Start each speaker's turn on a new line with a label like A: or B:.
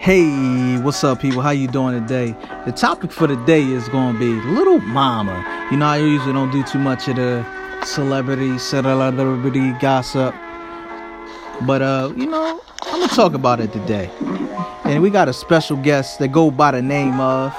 A: Hey, what's up, people? How you doing today? The topic for today is going to be Little Mama. You know, I usually don't do too much of the celebrity, celebrity gossip, but uh, you know, I'm gonna talk about it today. And we got a special guest that go by the name of